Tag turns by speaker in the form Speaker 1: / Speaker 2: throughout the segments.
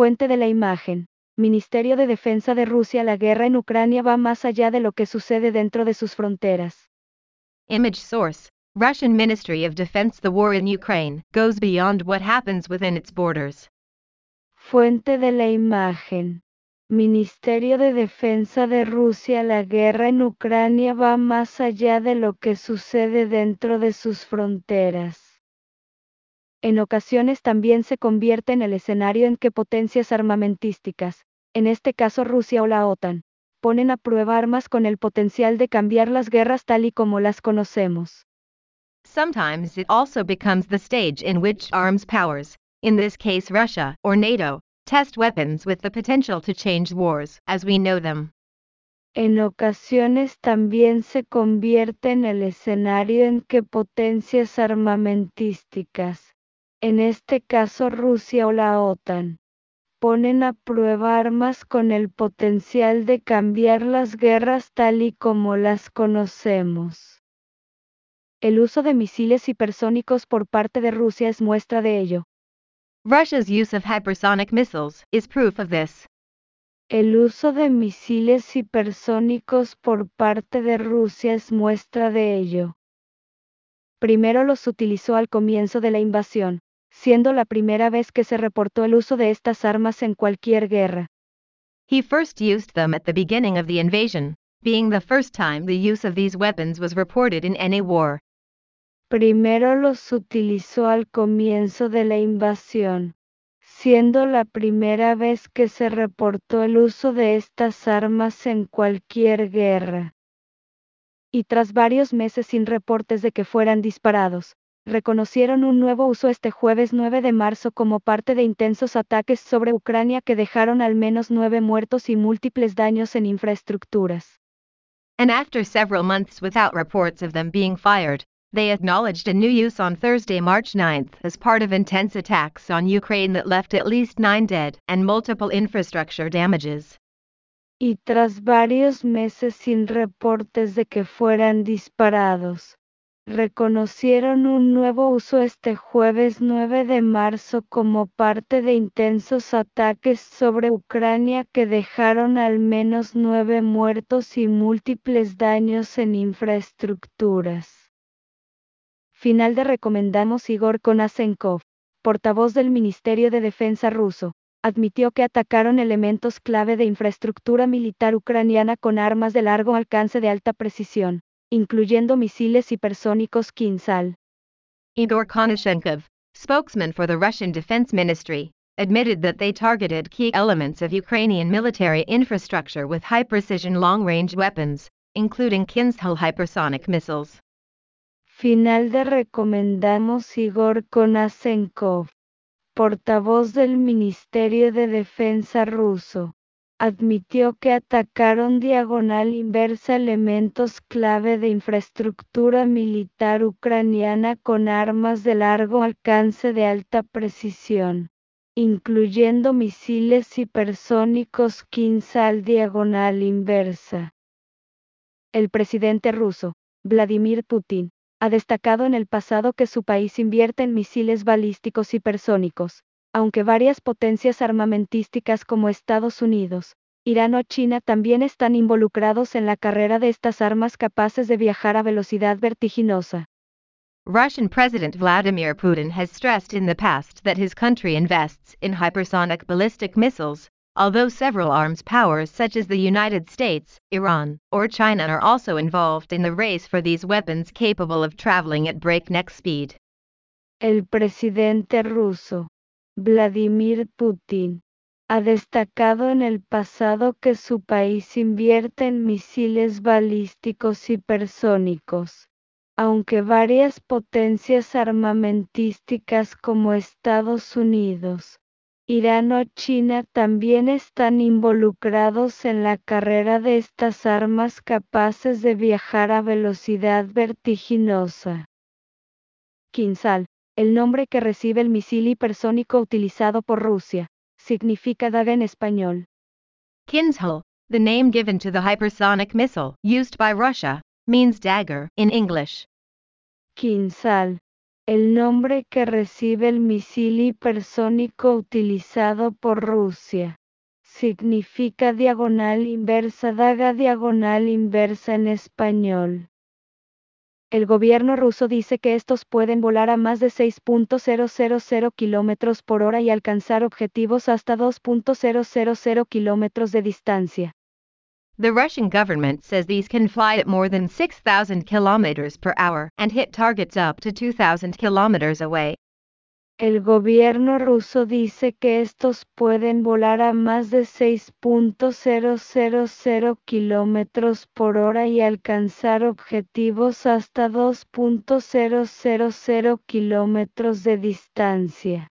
Speaker 1: Fuente de la imagen. Ministerio de Defensa de Rusia La guerra en Ucrania va más allá de lo que sucede dentro de sus fronteras.
Speaker 2: Image source Russian Ministry of Defense The war in Ukraine goes beyond what happens within its borders.
Speaker 1: Fuente de la imagen. Ministerio de Defensa de Rusia La guerra en Ucrania va más allá de lo que sucede dentro de sus fronteras. En ocasiones también se convierte en el escenario en que potencias armamentísticas, en este caso Rusia o la OTAN, ponen a prueba armas con el potencial de cambiar las guerras tal y como las conocemos.
Speaker 2: Sometimes it also becomes the stage in which arms powers, in this case Russia or NATO, test weapons with the potential to change wars as we know them.
Speaker 1: En ocasiones también se convierte en el escenario en que potencias armamentísticas, en este caso Rusia o la OTAN, ponen a prueba armas con el potencial de cambiar las guerras tal y como las conocemos. El uso de misiles hipersónicos por parte de Rusia es muestra de ello.
Speaker 2: Russia's use of hypersonic missiles is proof of this.
Speaker 1: El uso de misiles hipersónicos por parte de Rusia es muestra de ello. Primero los utilizó al comienzo de la invasión, siendo la primera vez que se reportó el uso de estas armas en cualquier guerra.
Speaker 2: He first used them at the beginning of the invasion, being the first time the use of these weapons was reported in any war.
Speaker 1: Primero los utilizó al comienzo de la invasión, siendo la primera vez que se reportó el uso de estas armas en cualquier guerra. Y tras varios meses sin reportes de que fueran disparados, reconocieron un nuevo uso este jueves 9 de marzo como parte de intensos ataques sobre Ucrania que dejaron al menos nueve muertos y múltiples daños en infraestructuras.
Speaker 2: And after several months without reports of them being fired, they acknowledged a new use on Thursday, March 9th, as part of intense attacks on Ukraine that left at least nine dead and multiple infrastructure damages.
Speaker 1: Y tras varios meses sin reportes de que fueran disparados, reconocieron un nuevo uso este jueves 9 de marzo como parte de intensos ataques sobre Ucrania que dejaron al menos nueve muertos y múltiples daños en infraestructuras. Final de recomendamos Igor Konasenkov, portavoz del Ministerio de Defensa ruso, admitió que atacaron elementos clave de infraestructura militar ucraniana con armas de largo alcance de alta precisión, incluyendo misiles hipersónicos Kinsal.
Speaker 2: Igor Konashenkov, spokesman for the Russian Defense Ministry, admitted that they targeted key elements of Ukrainian military infrastructure with high precision long range weapons, including Kinzhal hypersonic missiles.
Speaker 1: Final de recomendamos Igor Konasenkov, portavoz del Ministerio de Defensa ruso, admitió que atacaron diagonal inversa elementos clave de infraestructura militar ucraniana con armas de largo alcance de alta precisión, incluyendo misiles hipersónicos Kinsal diagonal inversa. El presidente ruso, Vladimir Putin, ha destacado en el pasado que su país invierte en misiles balísticos hipersónicos, aunque varias potencias armamentísticas como Estados Unidos, Irán o China también están involucrados en la carrera de estas armas capaces de viajar a velocidad vertiginosa.
Speaker 2: Russian President Vladimir Putin has stressed in the past that his country invests in hypersonic ballistic missiles, although several arms powers such as the United States, Iran, or China are also involved in the race for these weapons capable of traveling at breakneck speed.
Speaker 1: El presidente ruso, Vladimir Putin, ha destacado en el pasado que su país invierte en misiles balísticos hipersónicos, aunque varias potencias armamentísticas como Estados Unidos, Irán o China también están involucrados en la carrera de estas armas capaces de viajar a velocidad vertiginosa. Kinsal, el nombre que recibe el misil hipersónico utilizado por Rusia, significa daga en español.
Speaker 2: Kinzhal, the name given to the hypersonic missile used by Russia, means dagger in English.
Speaker 1: Kinsal, el nombre que recibe el misil hipersónico utilizado por Rusia. Significa diagonal inversa, daga diagonal inversa en español. El gobierno ruso dice que estos pueden volar a más de 6.000 km por hora y alcanzar objetivos hasta 2.000 km de distancia.
Speaker 2: The Russian government says these can fly at more than 6,000 kilometers per hour and hit targets up to 2,000 kilometers away.
Speaker 1: El gobierno ruso dice que estos pueden volar a más de 6.000 kilómetros por hora y alcanzar objetivos hasta 2.000 kilómetros de distancia.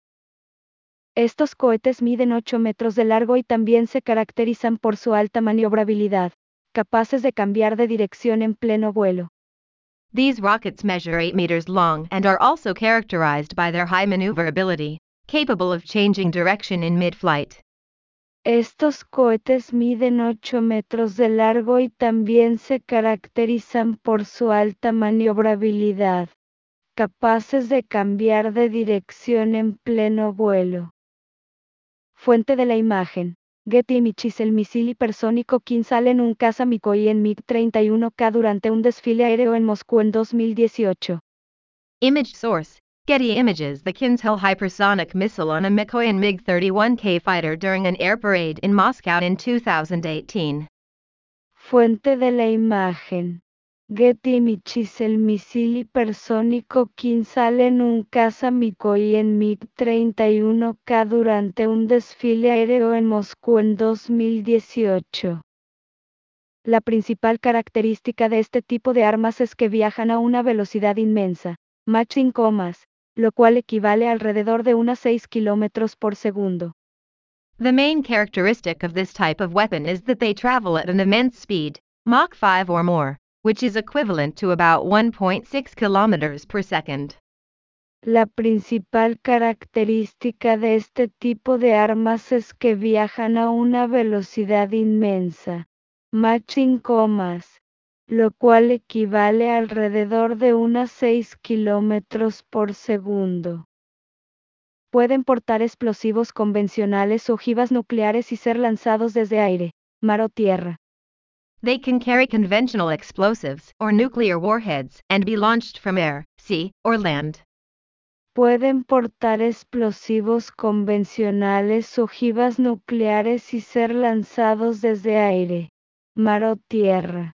Speaker 1: Estos cohetes miden 8 metros de largo y también se caracterizan por su alta maniobrabilidad, capaces de cambiar de dirección en pleno vuelo.
Speaker 2: These rockets measure 8 meters long and are also characterized by their high maneuverability, capable of changing direction in mid-flight.
Speaker 1: Estos cohetes miden 8 metros de largo y también se caracterizan por su alta maniobrabilidad, capaces de cambiar de dirección en pleno vuelo. Fuente de la imagen. Getty Images El misil hipersónico Kinsal en un caza Mikoy en MiG-31K durante un desfile aéreo en Moscú en 2018.
Speaker 2: Image source. Getty Images The Kinzhal hypersonic missile on a Mikoy and MiG-31K fighter during an air parade in Moscow in 2018.
Speaker 1: Fuente de la imagen. Getty Images El misil hipersónico Kinsal en un caza Mikoy en MiG-31K durante un desfile aéreo en Moscú en 2018. La principal característica de este tipo de armas es que viajan a una velocidad inmensa, Mach 5 más, lo cual equivale alrededor de unas 6 kilómetros por segundo.
Speaker 2: The main characteristic of this type of weapon is that they travel at an immense speed, Mach 5 or more which is equivalent to about 1.6 kilometers per second.
Speaker 1: La principal característica de este tipo de armas es que viajan a una velocidad inmensa, Mach 5 más, lo cual equivale alrededor de unas 6 kilómetros por segundo. Pueden portar explosivos convencionales o ojivas nucleares y ser lanzados desde aire, mar o tierra.
Speaker 2: They can carry conventional explosives or nuclear warheads and be launched from air, sea, or land.
Speaker 1: Pueden portar explosivos convencionales ojivas nucleares y ser lanzados desde aire, mar o tierra.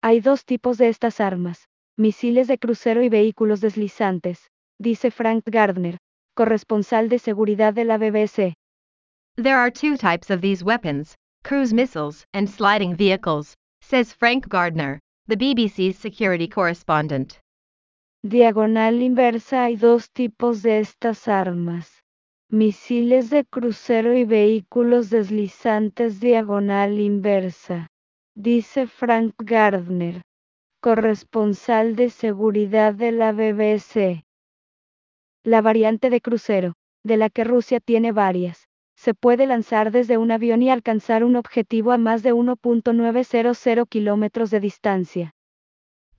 Speaker 1: Hay dos tipos de estas armas, misiles de crucero y vehículos deslizantes, dice Frank Gardner, corresponsal de seguridad de la BBC.
Speaker 2: There are two types of these weapons, cruise missiles, and sliding vehicles, says Frank Gardner, the BBC's security correspondent.
Speaker 1: Diagonal inversa hay dos tipos de estas armas. Misiles de crucero y vehículos deslizantes diagonal inversa, dice Frank Gardner, corresponsal de seguridad de la BBC. La variante de crucero, de la que Rusia tiene varias, se puede lanzar desde un avión y alcanzar un objetivo a más de 1.900 kilómetros de distancia.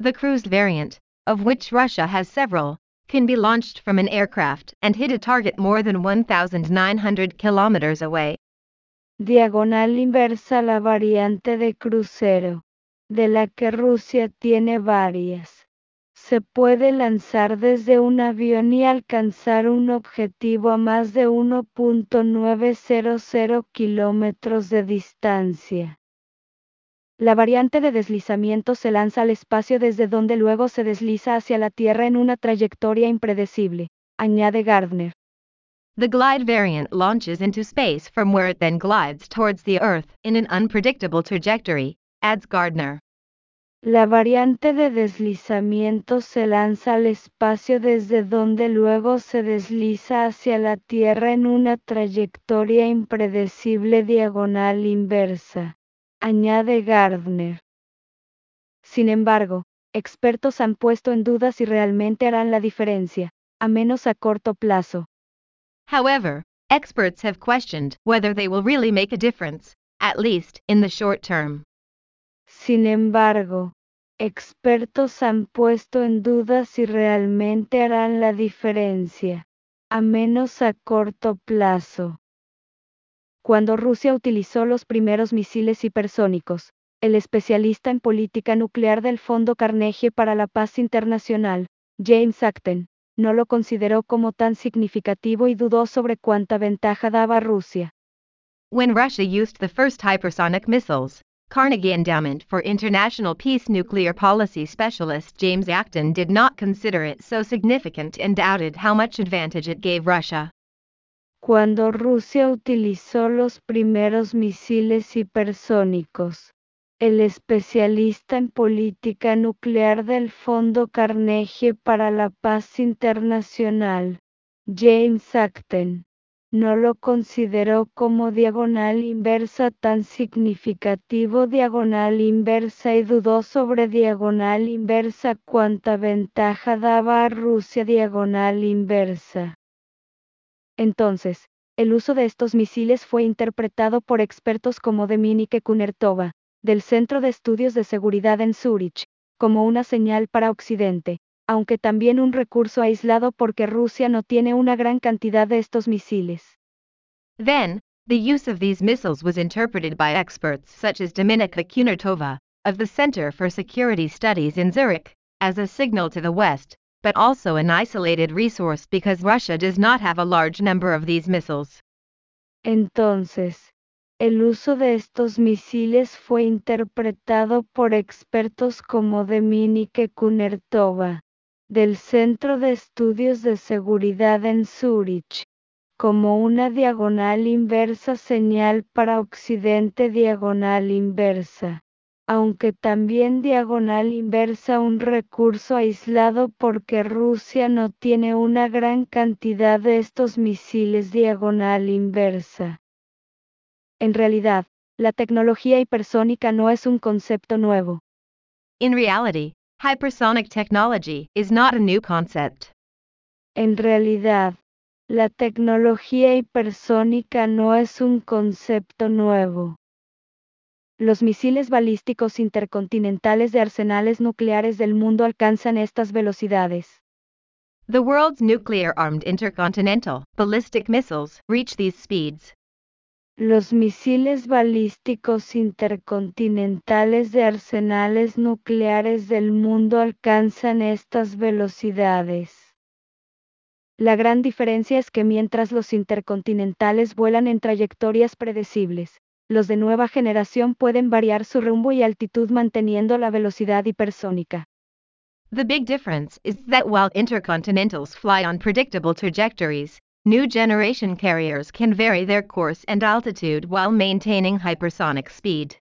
Speaker 2: The cruised variant, of which Russia has several, can be launched from an aircraft and hit a target more than 1,900 kilometers away.
Speaker 1: Diagonal inversa la variante de crucero, de la que Rusia tiene varias se puede lanzar desde un avión y alcanzar un objetivo a más de 1.900 kilómetros de distancia. La variante de deslizamiento se lanza al espacio desde donde luego se desliza hacia la Tierra en una trayectoria impredecible, añade Gardner.
Speaker 2: The glide variant launches into space from where it then glides towards the Earth in an unpredictable trajectory, adds Gardner.
Speaker 1: La variante de deslizamiento se lanza al espacio desde donde luego se desliza hacia la Tierra en una trayectoria impredecible diagonal inversa, añade Gardner. Sin embargo, expertos han puesto en duda si realmente harán la diferencia, a menos a corto plazo.
Speaker 2: However, experts have questioned whether they will really make a difference, at least in the short term.
Speaker 1: Sin embargo, expertos han puesto en duda si realmente harán la diferencia, a menos a corto plazo. Cuando Rusia utilizó los primeros misiles hipersónicos, el especialista en política nuclear del Fondo Carnegie para la Paz Internacional, James Acton, no lo consideró como tan significativo y dudó sobre cuánta ventaja daba Rusia.
Speaker 2: When Russia used the first hypersonic missiles, Carnegie Endowment for International Peace nuclear policy specialist James Acton did not consider it so significant and doubted how much advantage it gave Russia.
Speaker 1: Cuando Rusia utilizó los primeros misiles hipersónicos, el especialista en política nuclear del Fondo Carnegie para la Paz Internacional, James Acton, no lo consideró como diagonal inversa tan significativo diagonal inversa y dudó sobre diagonal inversa cuánta ventaja daba a Rusia diagonal inversa. Entonces, el uso de estos misiles fue interpretado por expertos como Dominique Kunertova, del Centro de Estudios de Seguridad en Zúrich, como una señal para Occidente, aunque también un recurso aislado porque Rusia no tiene una gran cantidad de estos misiles.
Speaker 2: Then, the use of these missiles was interpreted by experts such as Dominika Kunertova, of the Center for Security Studies in Zurich, as a signal to the West but also an isolated resource because Russia does not have a large number of these missiles.
Speaker 1: Entonces, el uso de estos misiles fue interpretado por expertos como Dominique Kunertova, del Centro de Estudios de Seguridad en Zúrich, como una diagonal inversa señal para Occidente diagonal inversa aunque también diagonal inversa un recurso aislado porque Rusia no tiene una gran cantidad de estos misiles diagonal inversa. En realidad, la tecnología hipersónica no es un concepto nuevo.
Speaker 2: In reality, hypersonic technology is not a new concept.
Speaker 1: En realidad, la tecnología hipersónica no es un concepto nuevo. Los misiles balísticos intercontinentales de arsenales nucleares del mundo alcanzan estas velocidades.
Speaker 2: The world's nuclear armed intercontinental ballistic missiles reach these speeds.
Speaker 1: Los misiles balísticos intercontinentales de arsenales nucleares del mundo alcanzan estas velocidades. La gran diferencia es que mientras los intercontinentales vuelan en trayectorias predecibles, los de nueva generación pueden variar su rumbo y altitud manteniendo la velocidad hipersónica.
Speaker 2: The big difference is that while intercontinentals fly on predictable trajectories, new generation carriers can vary their course and altitude while maintaining hypersonic speed.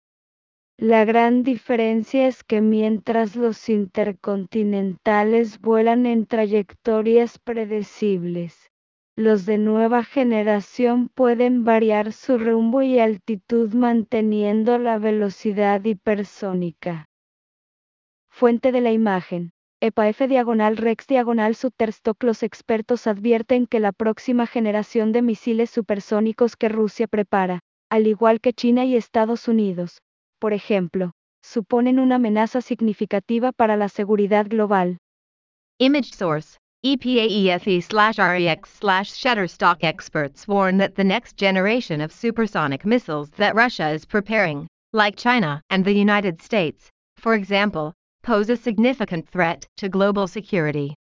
Speaker 1: La gran diferencia es que mientras los intercontinentales vuelan en trayectorias predecibles, los de nueva generación pueden variar su rumbo y altitud manteniendo la velocidad hipersónica. Fuente de la imagen. EPAF diagonal Rex diagonal Sutterstock Los expertos advierten que la próxima generación de misiles supersónicos que Rusia prepara, al igual que China y Estados Unidos, por ejemplo, suponen una amenaza significativa para la seguridad global.
Speaker 2: Image source EPAEFE slash REX slash Shutterstock experts warn that the next generation of supersonic missiles that Russia is preparing, like China and the United States, for example, pose a significant threat to global security.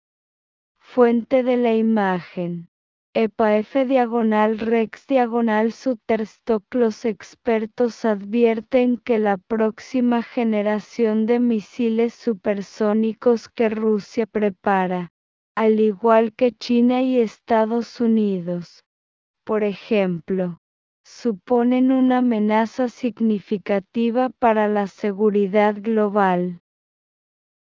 Speaker 1: Fuente de la imagen. EPAF diagonal Rex diagonal Shutterstock Los expertos advierten que la próxima generación de misiles supersónicos que Rusia prepara al igual que China y Estados Unidos, por ejemplo, suponen una amenaza significativa para la seguridad global.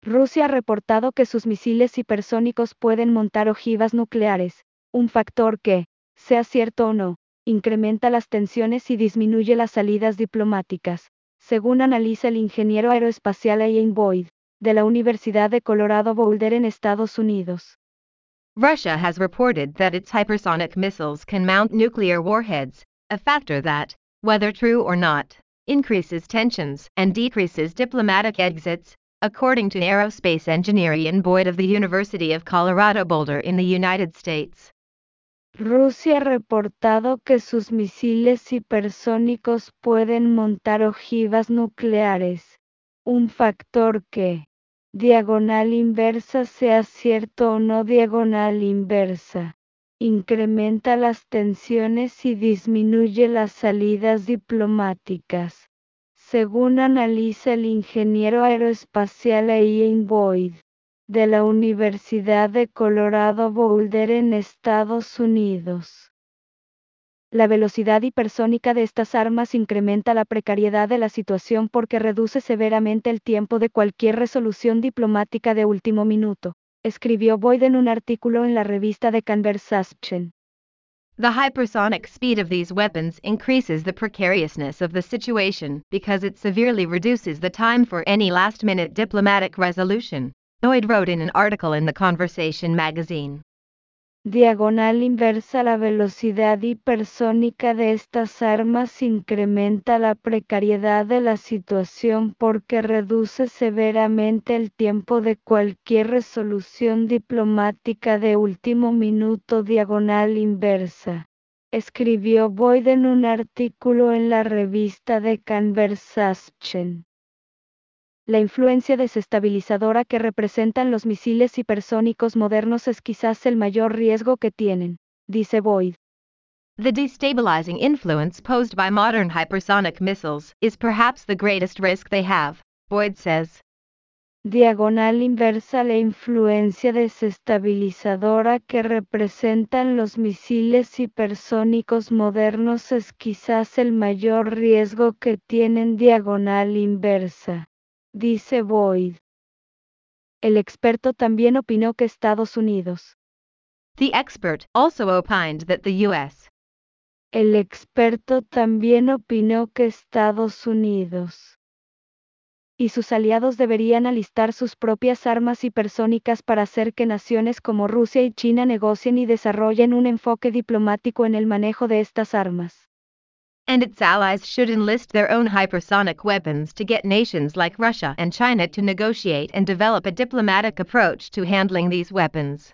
Speaker 1: Rusia ha reportado que sus misiles hipersónicos pueden montar ojivas nucleares, un factor que, sea cierto o no, incrementa las tensiones y disminuye las salidas diplomáticas, según analiza el ingeniero aeroespacial Ian Boyd de la Universidad de Colorado Boulder en Estados Unidos.
Speaker 2: Russia has reported that its hypersonic missiles can mount nuclear warheads, a factor that, whether true or not, increases tensions and decreases diplomatic exits, according to aerospace engineer Ian Boyd of the University of Colorado Boulder in the United States.
Speaker 1: Rusia ha reportado que sus misiles hipersónicos pueden montar ojivas nucleares, un factor que, diagonal inversa sea cierto o no diagonal inversa, incrementa las tensiones y disminuye las salidas diplomáticas, según analiza el ingeniero aeroespacial Ian Boyd de la Universidad de Colorado Boulder en Estados Unidos. La velocidad hipersónica de estas armas incrementa la precariedad de la situación porque reduce severamente el tiempo de cualquier resolución diplomática de último minuto, escribió Boyd en un artículo en la revista de Conversation.
Speaker 2: The hypersonic speed of these weapons increases the precariousness of the situation because it severely reduces the time for any last minute diplomatic resolution. Boyd wrote in an article in The Conversation magazine.
Speaker 1: Diagonal inversa La velocidad hipersónica de estas armas incrementa la precariedad de la situación porque reduce severamente el tiempo de cualquier resolución diplomática de último minuto diagonal inversa. Escribió Boyd en un artículo en la revista The Conversation. La influencia desestabilizadora que representan los misiles hipersónicos modernos es quizás el mayor riesgo que tienen, dice Boyd.
Speaker 2: The destabilizing influence posed by modern hypersonic missiles is perhaps the greatest risk they have, Boyd says.
Speaker 1: Diagonal inversa La influencia desestabilizadora que representan los misiles hipersónicos modernos es quizás el mayor riesgo que tienen diagonal inversa dice Boyd. El experto también opinó que Estados Unidos.
Speaker 2: The expert also opined that the US.
Speaker 1: El experto también opinó que Estados Unidos y sus aliados deberían alistar sus propias armas hipersónicas para hacer que naciones como Rusia y China negocien y desarrollen un enfoque diplomático en el manejo de estas armas.
Speaker 2: And its allies should enlist their own hypersonic weapons to get nations like Russia and China to negotiate and develop a diplomatic approach to handling these weapons.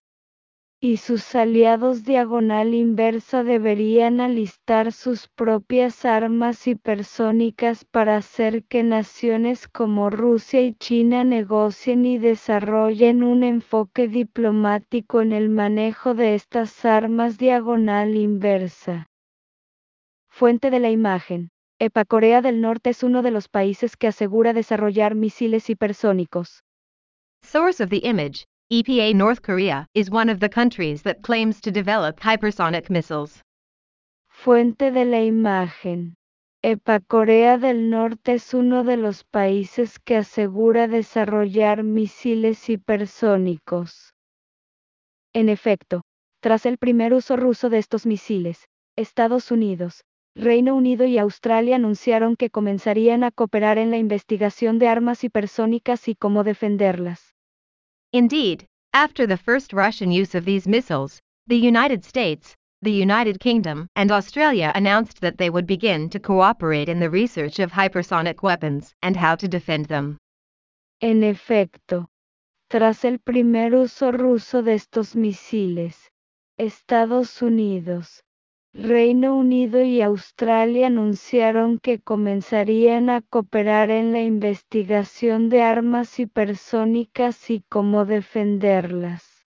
Speaker 1: Y sus aliados diagonal inversa deberían alistar sus propias armas hipersónicas para hacer que naciones como Rusia y China negocien y desarrollen un enfoque diplomático en el manejo de estas armas diagonal inversa. Fuente de la imagen. EPA Corea del Norte es uno de los países que asegura desarrollar misiles hipersónicos.
Speaker 2: Source of the image. EPA North Korea is one of the countries that claims to develop hypersonic missiles.
Speaker 1: Fuente de la imagen. EPA Corea del Norte es uno de los países que asegura desarrollar misiles hipersónicos. En efecto, tras el primer uso ruso de estos misiles, Estados Unidos, Reino Unido y Australia anunciaron que comenzarían a cooperar en la investigación de armas hipersónicas y cómo defenderlas.
Speaker 2: Indeed, after the first Russian use of these missiles, the United States, the United Kingdom, and Australia announced that they would begin to cooperate in the research of hypersonic weapons and how to defend them.
Speaker 1: En efecto, tras el primer uso ruso de estos misiles, Estados Unidos, Reino Unido y Australia anunciaron que comenzarían a cooperar en la investigación de armas hipersónicas y cómo defenderlas.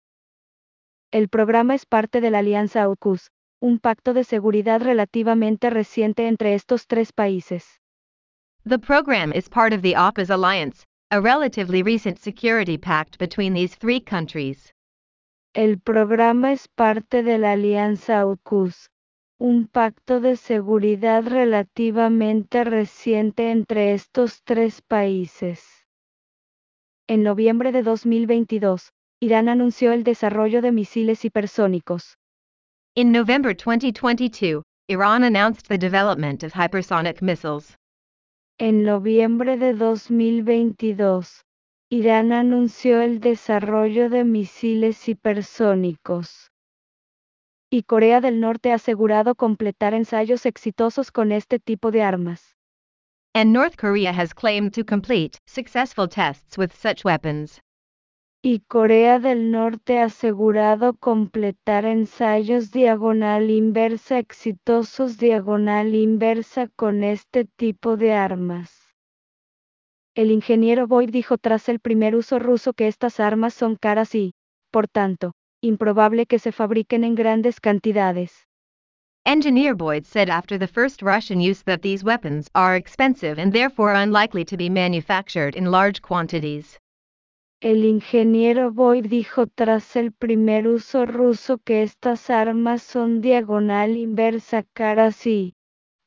Speaker 1: El programa es parte de la Alianza AUKUS, un pacto de seguridad relativamente reciente entre estos tres países.
Speaker 2: The program is part of the AUKUS alliance, a relatively recent security pact between these three countries.
Speaker 1: El programa es parte de la Alianza AUKUS, un pacto de seguridad relativamente reciente entre estos tres países. En noviembre de 2022, Irán anunció el desarrollo de misiles hipersónicos.
Speaker 2: In November 2022, Iran announced the development of hypersonic missiles.
Speaker 1: En noviembre de 2022, Irán anunció el desarrollo de misiles hipersónicos y Corea del Norte ha asegurado completar ensayos exitosos con este tipo de armas.
Speaker 2: and North Korea has claimed to complete successful tests with such weapons.
Speaker 1: y Corea del Norte ha asegurado completar ensayos diagonal inversa exitosos diagonal inversa con este tipo de armas. El ingeniero Boyd dijo tras el primer uso ruso que estas armas son caras y, por tanto, improbable que se fabriquen en grandes cantidades.
Speaker 2: Engineer Boyd said after the first Russian use that these weapons are expensive and therefore unlikely to be manufactured in large quantities.
Speaker 1: El ingeniero Boyd dijo tras el primer uso ruso que estas armas son diagonal inversa caras y,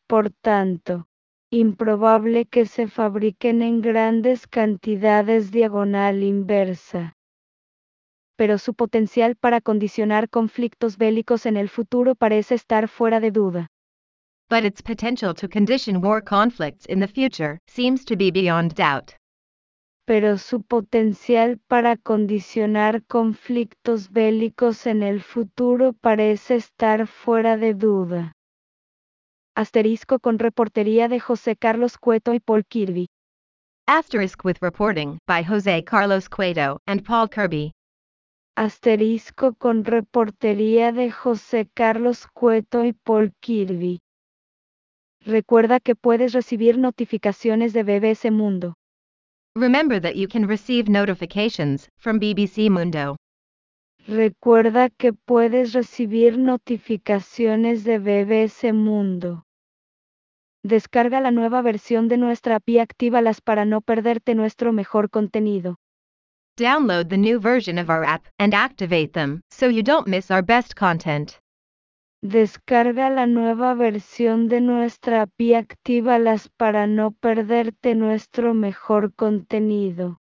Speaker 1: por tanto, improbable que se fabriquen en grandes cantidades diagonal inversa. Pero su potencial para condicionar conflictos bélicos en el futuro parece estar fuera de duda.
Speaker 2: But its potential to condition war conflicts in the future seems to be beyond doubt.
Speaker 1: pero su potencial para condicionar conflictos bélicos en el futuro parece estar fuera de duda. Asterisco con reportería de José Carlos Cueto y Paul Kirby.
Speaker 2: Asterisk with reporting by Jose Carlos Cueto and Paul Kirby.
Speaker 1: Asterisco con reportería de José Carlos Cueto y Paul Kirby. Recuerda que puedes recibir notificaciones de BBC Mundo.
Speaker 2: Remember that you can receive notifications from BBC Mundo.
Speaker 1: Recuerda que puedes recibir notificaciones de BBC Mundo. Descarga la nueva versión de nuestra API y actívalas para no perderte nuestro mejor contenido.
Speaker 2: Download the new version of our app and activate them so you don't miss our best content.
Speaker 1: Descarga la nueva versión de nuestra API y actívalas para no perderte nuestro mejor contenido.